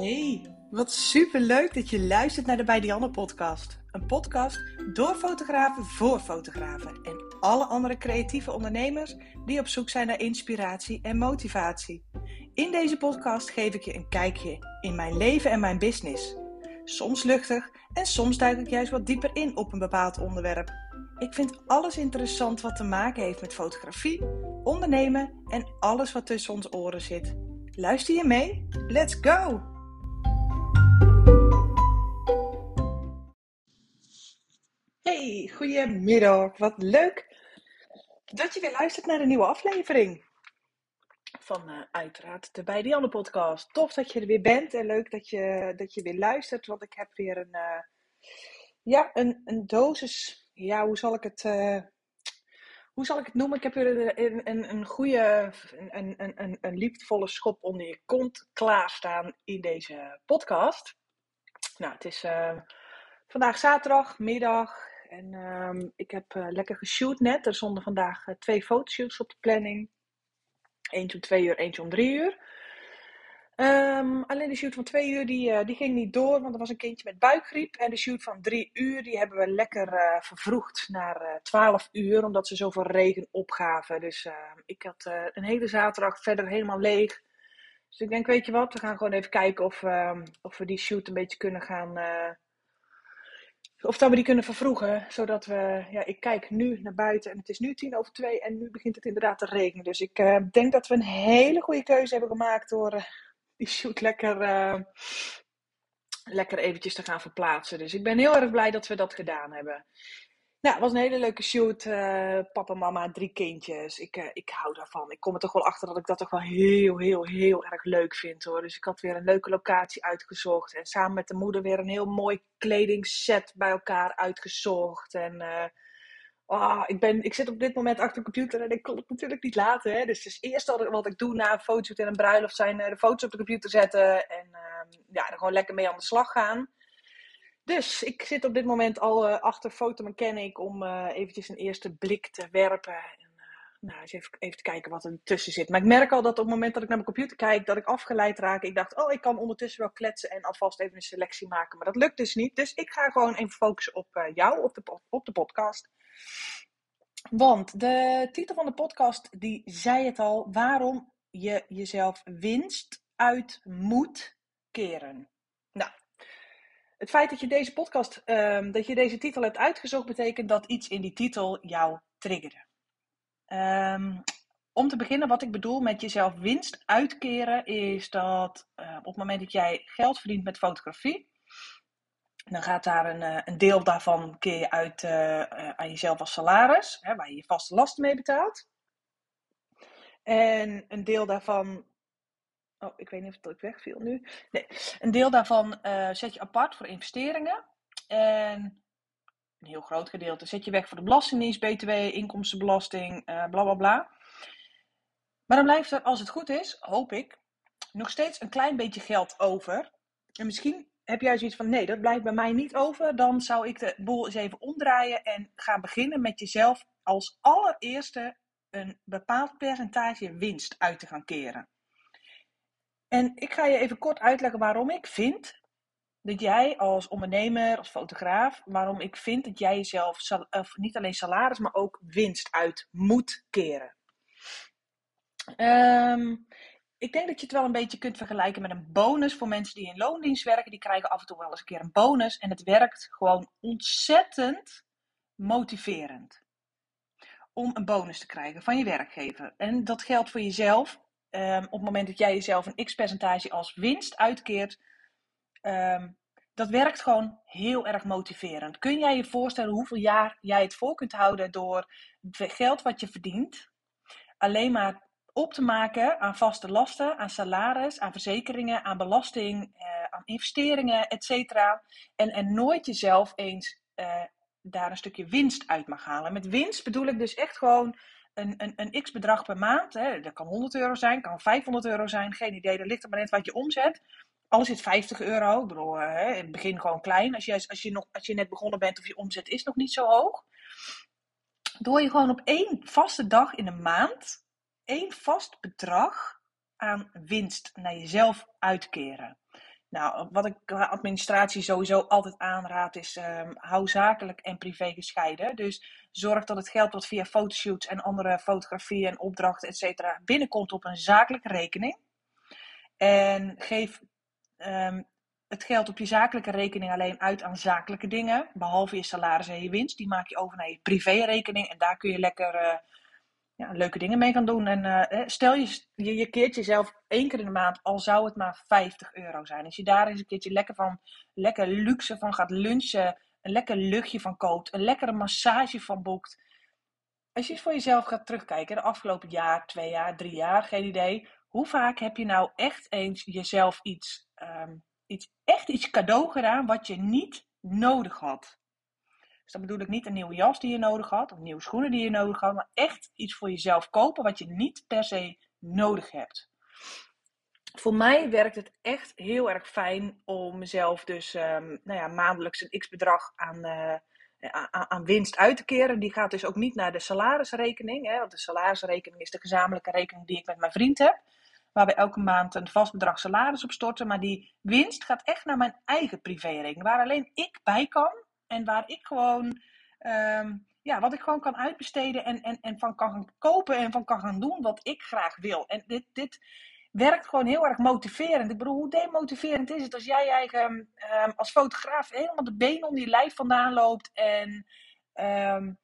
Hey, wat super leuk dat je luistert naar de Bij Dianne podcast. Een podcast door fotografen voor fotografen en alle andere creatieve ondernemers die op zoek zijn naar inspiratie en motivatie. In deze podcast geef ik je een kijkje in mijn leven en mijn business. Soms luchtig en soms duik ik juist wat dieper in op een bepaald onderwerp. Ik vind alles interessant wat te maken heeft met fotografie, ondernemen en alles wat tussen ons oren zit. Luister je mee? Let's go! Hey, goedemiddag. Wat leuk dat je weer luistert naar een nieuwe aflevering van uh, uiteraard de Bij Dianne podcast. Tof dat je er weer bent en leuk dat je, dat je weer luistert, want ik heb weer een, uh, ja, een, een dosis, ja, hoe zal ik het, uh, hoe zal ik het noemen? Ik heb weer een, een, een goede, een, een, een, een liefdevolle schop onder je kont klaarstaan in deze podcast. Nou, het is vandaag zaterdag, middag. En um, ik heb uh, lekker geshoot net. Er stonden vandaag uh, twee fotoshoots op de planning. Eentje om twee uur, eentje om drie uur. Um, alleen de shoot van twee uur die, uh, die ging niet door, want er was een kindje met buikgriep. En de shoot van drie uur die hebben we lekker vervroegd naar twaalf uur, omdat ze zoveel regen opgaven. Dus ehm, ik had een hele zaterdag verder helemaal leeg. Dus ik denk, weet je wat, we gaan gewoon even kijken of, of we die shoot een beetje kunnen gaan of dat we die kunnen vervroegen, zodat we, ja, ik kijk nu naar buiten en het is nu tien over twee en nu begint het inderdaad te regenen. Dus ik uh, denk dat we een hele goede keuze hebben gemaakt door uh, die shoot lekker, uh, lekker eventjes te gaan verplaatsen. Dus ik ben heel erg blij dat we dat gedaan hebben. Nou, het was een hele leuke shoot. Uh, papa, mama, drie kindjes. Ik, uh, ik hou daarvan. Ik kom er toch wel achter dat ik dat toch wel heel, heel, heel erg leuk vind hoor. Dus ik had weer een leuke locatie uitgezocht. En samen met de moeder weer een heel mooi kledingset bij elkaar uitgezocht. En uh, ik, ben, ik zit op dit moment achter de computer en ik kon het natuurlijk niet laten. Hè. Dus het is eerst wat ik doe na een fotoshoot en een bruiloft zijn de foto's op de computer zetten. En ehm, ja, er gewoon lekker mee aan de slag gaan. Dus ik zit op dit moment al uh, achter Photomechanic om uh, eventjes een eerste blik te werpen. En, uh, nou, eens even, even te kijken wat er tussen zit. Maar ik merk al dat op het moment dat ik naar mijn computer kijk, dat ik afgeleid raak. Ik dacht, oh, ik kan ondertussen wel kletsen en alvast even een selectie maken. Maar dat lukt dus niet. Dus ik ga gewoon even focussen op jou, op de, op de podcast. Want de titel van de podcast, die zei het al. Waarom je jezelf winst uit moet keren. Het feit dat je deze podcast, um, dat je deze titel hebt uitgezocht, betekent dat iets in die titel jou triggerde. Um, om te beginnen, wat ik bedoel met jezelf winst uitkeren, is dat uh, op het moment dat jij geld verdient met fotografie, dan gaat daar een, uh, een deel daarvan keer uit uh, aan jezelf als salaris, hè, waar je je vaste lasten mee betaalt. En een deel daarvan Oh, ik weet niet of het wegviel nu. Nee, een deel daarvan uh, zet je apart voor investeringen. En een heel groot gedeelte zet je weg voor de belastingdienst, BTW, inkomstenbelasting, uh, bla bla bla. Maar dan blijft er, als het goed is, hoop ik, nog steeds een klein beetje geld over. En misschien heb jij zoiets van: nee, dat blijft bij mij niet over. Dan zou ik de boel eens even omdraaien en gaan beginnen met jezelf als allereerste een bepaald percentage winst uit te gaan keren. En ik ga je even kort uitleggen waarom ik vind dat jij als ondernemer, als fotograaf, waarom ik vind dat jij jezelf niet alleen salaris, maar ook winst uit moet keren. Um, ik denk dat je het wel een beetje kunt vergelijken met een bonus voor mensen die in loondienst werken. Die krijgen af en toe wel eens een keer een bonus. En het werkt gewoon ontzettend motiverend om een bonus te krijgen van je werkgever. En dat geldt voor jezelf um, op het moment dat jij jezelf een x-percentage als winst uitkeert, um, dat werkt gewoon heel erg motiverend. Kun jij je voorstellen hoeveel jaar jij het voor kunt houden door het geld wat je verdient alleen maar op te maken aan vaste lasten, aan salaris, aan verzekeringen, aan belasting, uh, aan investeringen, etc. En, en nooit jezelf eens uh, daar een stukje winst uit mag halen. Met winst bedoel ik dus echt gewoon een, een, een x bedrag per maand. Hè, dat kan 100 euro zijn, kan 500 euro zijn, geen idee. Dat ligt er maar net wat je omzet. Alles is 50 euro. Bedoel, hè, in het begin gewoon klein. Als je, als, je nog, als je net begonnen bent of je omzet is nog niet zo hoog. Door je gewoon op één vaste dag in een maand één vast bedrag aan winst naar jezelf uitkeren. Nou, wat ik qua administratie sowieso altijd aanraad is, um, hou zakelijk en privé gescheiden. Dus zorg dat het geld wat via fotoshoots en andere fotografie en opdrachten, et cetera, binnenkomt op een zakelijke rekening. En geef um, het geld op je zakelijke rekening alleen uit aan zakelijke dingen. Behalve je salaris en je winst. Die maak je over naar je privérekening. En daar kun je lekker uh, ja, leuke dingen mee gaan doen. En uh, stel je, je, je keert jezelf één keer in de maand, al zou het maar 50 euro zijn. Als je daar eens een keertje lekker van, lekker luxe van gaat lunchen, een lekker luchtje van koopt, een lekkere massage van boekt. Als je eens voor jezelf gaat terugkijken, de afgelopen jaar, twee jaar, drie jaar, geen idee. Hoe vaak heb je nou echt eens jezelf iets, um, iets echt iets cadeau gedaan wat je niet nodig had? Dus dan bedoel ik niet een nieuwe jas die je nodig had, of nieuwe schoenen die je nodig had, maar echt iets voor jezelf kopen wat je niet per se nodig hebt. Voor mij werkt het echt heel erg fijn om mezelf dus um, nou ja, maandelijks een x-bedrag aan, uh, aan, winst uit te keren. Die gaat dus ook niet naar de salarisrekening, hè, want de salarisrekening is de gezamenlijke rekening die ik met mijn vriend heb. Waar we elke maand een vast bedrag salaris op storten. Maar die winst gaat echt naar mijn eigen privérekening. Waar alleen ik bij kan en waar ik gewoon, um, ja, wat ik gewoon kan uitbesteden en, en, en van kan gaan kopen en van kan gaan doen wat ik graag wil. En dit, dit werkt gewoon heel erg motiverend. Ik bedoel, hoe demotiverend is het als jij eigen, um, als fotograaf helemaal de benen onder je lijf vandaan loopt en um,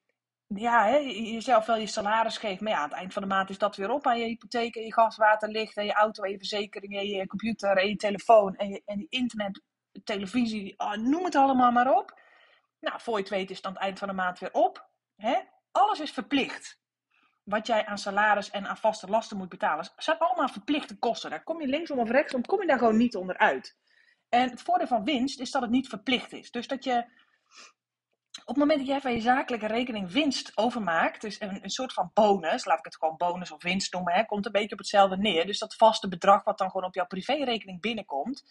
ja, jezelf wel je salaris geeft. Maar ja, aan het eind van de maand is dat weer op aan je hypotheek en je gas, water, licht en je auto en je verzekering en je computer en je telefoon en je, en internet, televisie, oh, noem het allemaal maar op. Nou, voor je het weet is het aan het eind van de maand weer op. Hè? Alles is verplicht. Wat jij aan salaris en aan vaste lasten moet betalen, zijn allemaal verplichte kosten. Daar kom je linksom of rechtsom, kom je daar gewoon niet onderuit. En het voordeel van winst is dat het niet verplicht is. Dus dat je op het moment dat jij van je zakelijke rekening winst overmaakt, dus een, soort van bonus, laat ik het gewoon bonus of winst noemen, hè, komt een beetje op hetzelfde neer. Dus dat vaste bedrag wat dan gewoon op jouw privérekening binnenkomt,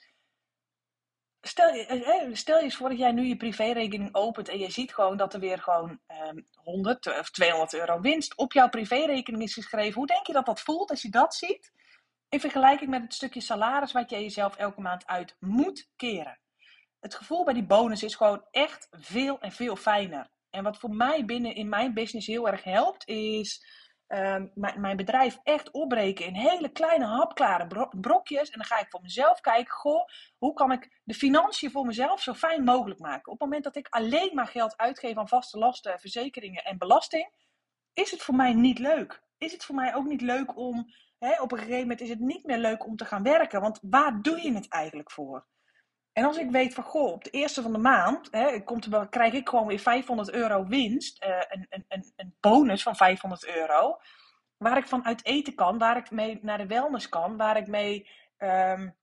Stel je, eh, eh, stel je eens voor dat jij nu je privérekening opent en je ziet gewoon dat er weer gewoon um, 100 of 200 euro winst op jouw privérekening is geschreven. Hoe denk je dat dat voelt als je dat ziet? In vergelijking met het stukje salaris wat je jezelf elke maand uit moet keren. Het gevoel bij die bonus is gewoon echt veel en veel fijner. En wat voor mij binnen in mijn business heel erg helpt, is Ehm, mijn bedrijf echt opbreken in hele kleine hapklare brokjes. En dan ga ik voor mezelf kijken, goh, hoe kan ik de financiën voor mezelf zo fijn mogelijk maken? Op het moment dat ik alleen maar geld uitgeef aan vaste lasten, verzekeringen en belasting, is het voor mij niet leuk. Is het voor mij ook niet leuk om, hè, op een gegeven moment is het niet meer leuk om te gaan werken. Want waar doe je het eigenlijk voor? En als ik weet van, goh, op de eerste van de maand hè, er, krijg ik gewoon weer 500 euro winst, uh, een, een, een bonus van 500 euro, waar ik van uit eten kan, waar ik mee naar de wellness kan, waar ik mee um,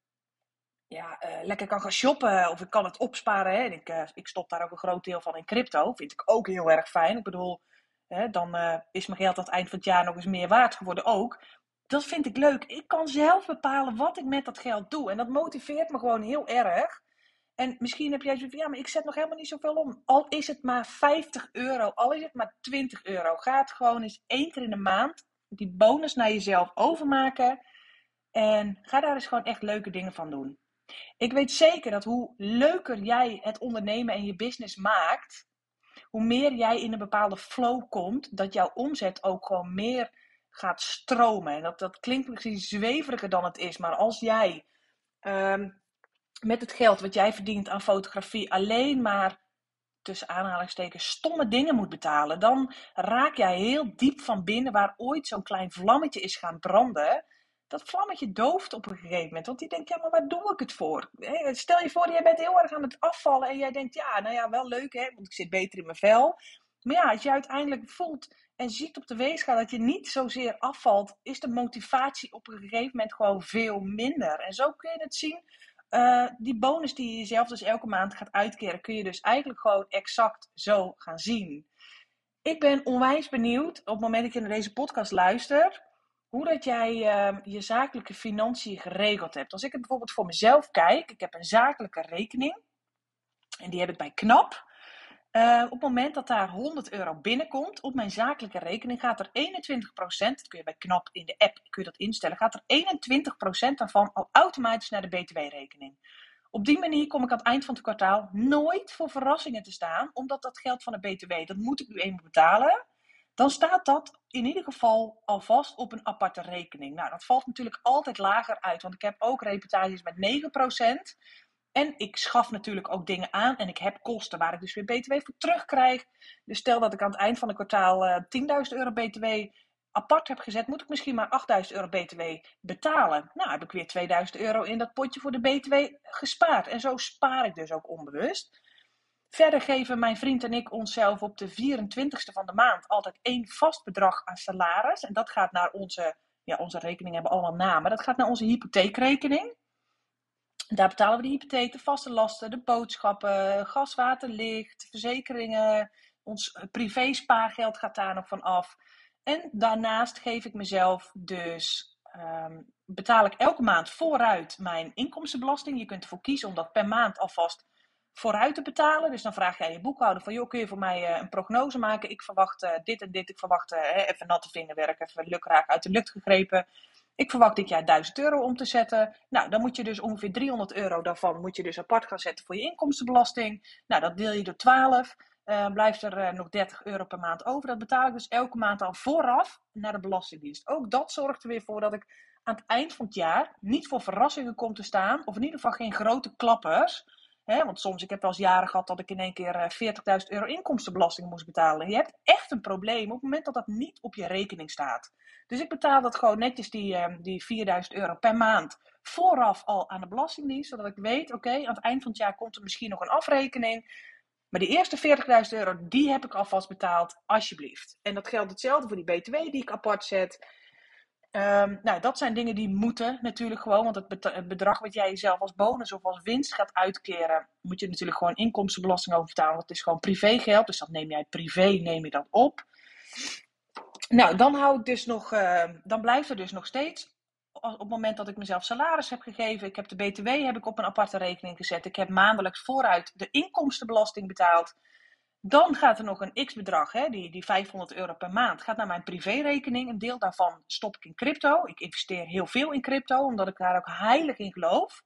ja, uh, lekker kan gaan shoppen of ik kan het opsparen. Hè. Ik, uh, ik stop daar ook een groot deel van in crypto, vind ik ook heel erg fijn. Ik bedoel, hè, dan is mijn geld aan het eind van het jaar nog eens meer waard geworden ook. Dat vind ik leuk. Ik kan zelf bepalen wat ik met dat geld doe. En dat motiveert me gewoon heel erg. En misschien heb jij zoiets van, ja, maar ik zet nog helemaal niet zoveel om. Al is het maar 50 euro, al is het maar 20 euro. Ga het gewoon eens één keer in de maand die bonus naar jezelf overmaken. En ga daar eens gewoon echt leuke dingen van doen. Ik weet zeker dat hoe leuker jij het ondernemen en je business maakt, hoe meer jij in een bepaalde flow komt, dat jouw omzet ook gewoon meer gaat stromen. En dat, dat klinkt misschien zweveriger dan het is, maar als jij ehm, met het geld wat jij verdient aan fotografie alleen maar tussen aanhalingstekens stomme dingen moet betalen, dan raak jij heel diep van binnen waar ooit zo'n klein vlammetje is gaan branden. Dat vlammetje dooft op een gegeven moment. Want die denkt, ja, maar waar doe ik het voor? Stel je voor, jij bent heel erg aan het afvallen en jij denkt, ja, nou ja, wel leuk hè, want ik zit beter in mijn vel. Maar ja, als je uiteindelijk voelt en ziet op de weegschaal dat je niet zozeer afvalt, is de motivatie op een gegeven moment gewoon veel minder. En zo kun je het zien. Uh, die bonus die je jezelf dus elke maand gaat uitkeren, kun je dus eigenlijk gewoon exact zo gaan zien. Ik ben onwijs benieuwd op het moment dat je naar deze podcast luistert, hoe dat jij uh, je zakelijke financiën geregeld hebt. Als ik het bijvoorbeeld voor mezelf kijk, ik heb een zakelijke rekening en die heb ik bij KNAP. Uh, op het moment dat daar 100 euro binnenkomt op mijn zakelijke rekening, gaat er 21%, dat kun je bij KNAP in de app kun je dat instellen, gaat er 21% daarvan al automatisch naar de BTW-rekening. Op die manier kom ik aan het eind van het kwartaal nooit voor verrassingen te staan, omdat dat geld van de BTW, dat moet ik nu eenmaal betalen. Dan staat dat in ieder geval alvast op een aparte rekening. Nou, dat valt natuurlijk altijd lager uit, want ik heb ook reportages met 9%. En ik schaf natuurlijk ook dingen aan en ik heb kosten waar ik dus weer BTW voor terugkrijg. Dus stel dat ik aan het eind van het kwartaal uh, eh, 10.000 euro BTW apart heb gezet, moet ik misschien maar 8.000 euro BTW betalen. Nou, heb ik weer 2.000 euro in dat potje voor de BTW gespaard. En zo spaar ik dus ook onbewust. Verder geven mijn vriend en ik onszelf op de 24ste van de maand altijd één vast bedrag aan salaris. En dat gaat naar onze, ja, onze rekeningen hebben allemaal namen. Dat gaat naar onze hypotheekrekening. Daar betalen we de hypotheek, de vaste lasten, de boodschappen, gas, water, licht, verzekeringen. Ons privé spaargeld gaat daar nog van af. En daarnaast geef ik mezelf dus, um, betaal ik elke maand vooruit mijn inkomstenbelasting. Je kunt ervoor kiezen om dat per maand alvast vooruit te betalen. Dus dan vraag jij je boekhouder van, joh, kun je voor mij uh, een prognose maken? Ik verwacht uh, dit en dit. Ik verwacht even natte vingerwerk, even lukraak uit de lucht gegrepen. Ik verwacht dit jaar 1000 euro om te zetten. Nou, dan moet je dus ongeveer 300 euro daarvan moet je dus apart gaan zetten voor je inkomstenbelasting. Nou, dat deel je door 12. Uh, blijft er uh, nog 30 euro per maand over. Dat betaal ik dus elke maand al vooraf naar de Belastingdienst. Ook dat zorgt er weer voor dat ik aan het eind van het jaar niet voor verrassingen kom te staan. Of in ieder geval geen grote klappers. Hè, want soms, ik heb wel eens jaren gehad dat ik in één keer 40.000 eh, euro inkomstenbelasting moest betalen. Je hebt echt een probleem op het moment dat dat niet op je rekening staat. Dus ik betaal dat gewoon netjes, die, die 4.000 euro per maand, vooraf al aan de Belastingdienst. Zodat ik weet, oké, aan het eind van het jaar komt er misschien nog een afrekening. Maar die eerste 40.000 euro, die heb ik alvast betaald, alsjeblieft. En dat geldt hetzelfde voor die BTW die ik apart zet. Um, nou, dat zijn dingen die moeten natuurlijk gewoon. Want het bedrag wat jij jezelf als bonus of als winst gaat uitkeren, moet je natuurlijk gewoon inkomstenbelasting over betalen. Het is gewoon privégeld. Dus dat neem jij privé, neem je dat op. Nou, dan hou ik dus nog, uh, dan blijft er dus nog steeds op het moment dat ik mezelf salaris heb gegeven, ik heb de BTW heb ik op een aparte rekening gezet, ik heb maandelijks vooruit de inkomstenbelasting betaald, dan gaat er nog een x-bedrag, die, die 500 euro per maand, gaat naar mijn privérekening. Een deel daarvan stop ik in crypto. Ik investeer heel veel in crypto, omdat ik daar ook heilig in geloof.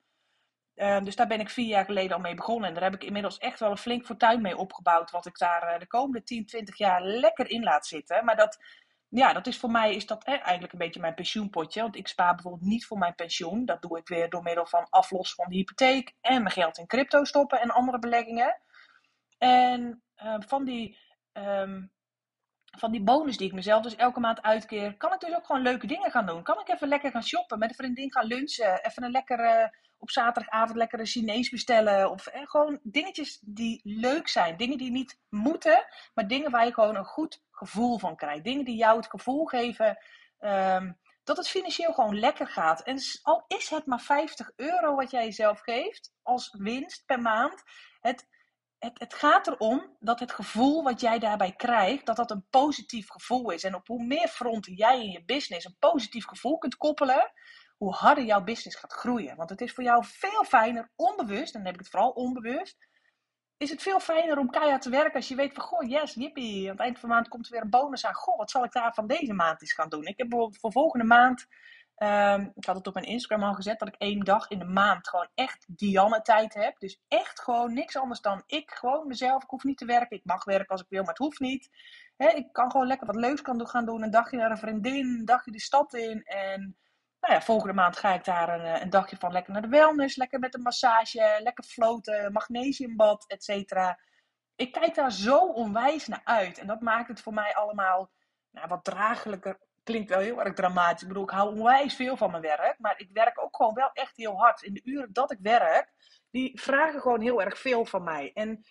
Uh, dus daar ben ik vier jaar geleden al mee begonnen. En daar heb ik inmiddels echt wel een flink fortuin mee opgebouwd. Wat ik daar uh, de komende 10, 20 jaar lekker in laat zitten. Maar dat, ja, dat is voor mij is dat eigenlijk een beetje mijn pensioenpotje. Want ik spaar bijvoorbeeld niet voor mijn pensioen. Dat doe ik weer door middel van aflos van de hypotheek en mijn geld in crypto stoppen en andere beleggingen. En uh, van, die, um, van die bonus die ik mezelf dus elke maand uitkeer, kan ik dus ook gewoon leuke dingen gaan doen. Kan ik even lekker gaan shoppen, met een vriendin gaan lunchen, even een lekkere, op zaterdagavond lekkere Chinees bestellen. Of gewoon dingetjes die leuk zijn. Dingen die niet moeten, maar dingen waar je gewoon een goed gevoel van krijgt. Dingen die jou het gevoel geven um, dat het financieel gewoon lekker gaat. En al is het maar 50 euro wat jij jezelf geeft als winst per maand. Het, het, gaat erom dat het gevoel wat jij daarbij krijgt, dat dat een positief gevoel is. En op hoe meer fronten jij in je business een positief gevoel kunt koppelen, hoe harder jouw business gaat groeien. Want het is voor jou veel fijner, onbewust, en dan heb ik het vooral onbewust, is het veel fijner om keihard te werken als je weet van, goh, yes, jippie, aan het eind van de maand komt er weer een bonus aan. Goh, wat zal ik daar van deze maand eens gaan doen? Ik heb bijvoorbeeld voor volgende maand, um, ik had het op mijn Instagram al gezet, dat ik één dag in de maand gewoon echt Dianne tijd heb. Dus echt gewoon niks anders dan ik, gewoon mezelf. Ik hoef niet te werken, ik mag werken als ik wil, maar het hoeft niet. ik kan gewoon lekker wat leuks gaan doen, een dagje naar een vriendin, een dagje de stad in en nou ja, volgende maand ga ik daar een, eh, een, dagje van lekker naar de wellness. Lekker met een massage, lekker floten, magnesiumbad, et cetera. Ik kijk daar zo onwijs naar uit. En dat maakt het voor mij allemaal nou, wat draaglijker. Klinkt wel heel erg dramatisch. Ik bedoel, ik hou onwijs veel van mijn werk. Maar ik werk ook gewoon wel echt heel hard. In de uren dat ik werk, die vragen gewoon heel erg veel van mij. En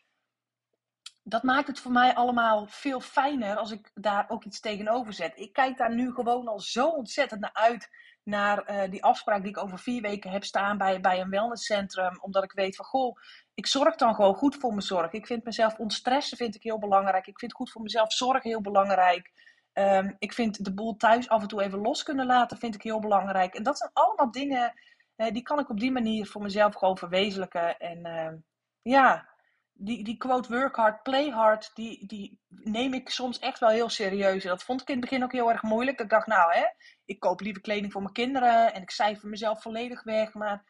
dat maakt het voor mij allemaal veel fijner als ik daar ook iets tegenover zet. Ik kijk daar nu gewoon al zo ontzettend naar uit naar uh, die afspraak die ik over vier weken heb staan bij, bij een wellnesscentrum. Omdat ik weet van, goh, ik zorg dan gewoon goed voor mijn zorg. Ik vind mezelf ontstressen vind ik heel belangrijk. Ik vind goed voor mezelf zorgen heel belangrijk. Um, ik vind de boel thuis af en toe even los kunnen laten, vind ik heel belangrijk. En dat zijn allemaal dingen, die kan ik op die manier voor mezelf gewoon verwezenlijken. En uh, ja, die, die quote work hard, play hard, die, die neem ik soms echt wel heel serieus. En dat vond ik in het begin ook heel erg moeilijk. ik dacht, nou hè, ik koop liever kleding voor mijn kinderen en ik cijfer mezelf volledig weg. Maar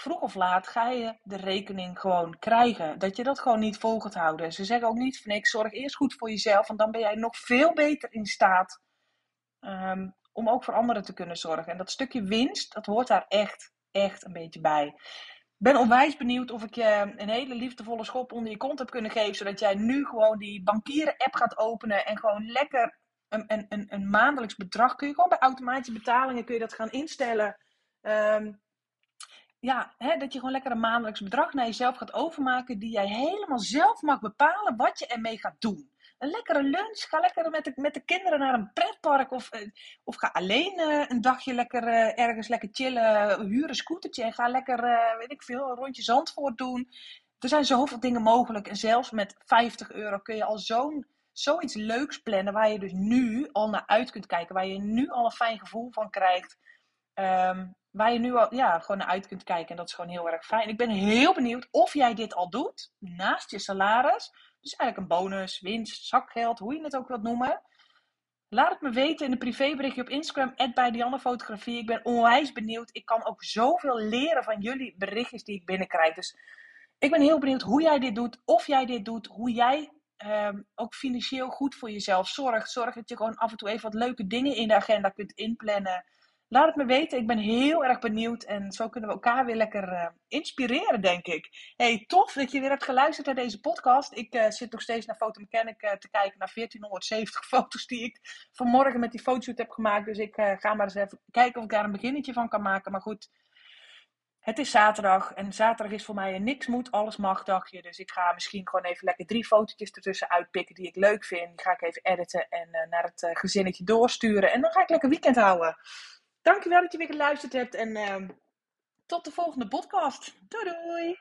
vroeg of laat ga je de rekening gewoon krijgen. Dat je dat gewoon niet vol gaat houden. Ze zeggen ook niet van ik zorg eerst goed voor jezelf, want dan ben jij nog veel beter in staat ehm, om ook voor anderen te kunnen zorgen. En dat stukje winst, dat hoort daar echt, echt een beetje bij. Ben onwijs benieuwd of ik je een hele liefdevolle schop onder je kont heb kunnen geven, zodat jij nu gewoon die bankieren-app gaat openen en gewoon lekker een, een, een, een maandelijks bedrag kun je gewoon bij automatische betalingen kun je dat gaan instellen. Ehm, ja, hè, dat je gewoon lekker een maandelijks bedrag naar jezelf gaat overmaken, die jij helemaal zelf mag bepalen wat je ermee gaat doen. Een lekkere lunch, ga lekker met de, met de kinderen naar een pretpark of, eh, of ga alleen uh, een dagje lekker uh, ergens lekker chillen, huur een scootertje en ga lekker, weet ik veel, een rondje Zandvoort doen. Er zijn zoveel dingen mogelijk en zelfs met 50 euro kun je al zo'n zoiets leuks plannen waar je dus nu al naar uit kunt kijken, waar je nu al een fijn gevoel van krijgt. Um, waar je nu al ja, gewoon naar uit kunt kijken. En dat is gewoon heel erg fijn. Ik ben heel benieuwd of jij dit al doet naast je salaris. Dus eigenlijk een bonus, winst, zakgeld, hoe je het ook wilt noemen. Laat het me weten in een privéberichtje op Instagram, bij Fotografie. Ik ben onwijs benieuwd. Ik kan ook zoveel leren van jullie berichtjes die ik binnenkrijg. Dus ik ben heel benieuwd hoe jij dit doet, of jij dit doet, hoe jij um, ook financieel goed voor jezelf zorgt. Zorg dat je gewoon af en toe even wat leuke dingen in de agenda kunt inplannen. Laat het me weten. Ik ben heel erg benieuwd. En zo kunnen we elkaar weer lekker uh, inspireren, denk ik. Hey, tof dat je weer hebt geluisterd naar deze podcast. Ik uh, zit nog steeds naar Photomechanic uh, te kijken. Naar 1470 foto's die ik vanmorgen met die fotoshoot heb gemaakt. Dus ik ga maar eens even kijken of ik daar een beginnetje van kan maken. Maar goed, het is zaterdag. En zaterdag is voor mij een niks moet, alles mag dagje. Dus ik ga misschien gewoon even lekker drie fotootjes ertussen uitpikken die ik leuk vind. Die ga ik even editen en naar het gezinnetje doorsturen. En dan ga ik lekker weekend houden. Dankjewel dat je weer geluisterd hebt en uh, tot de volgende podcast. Doei doei!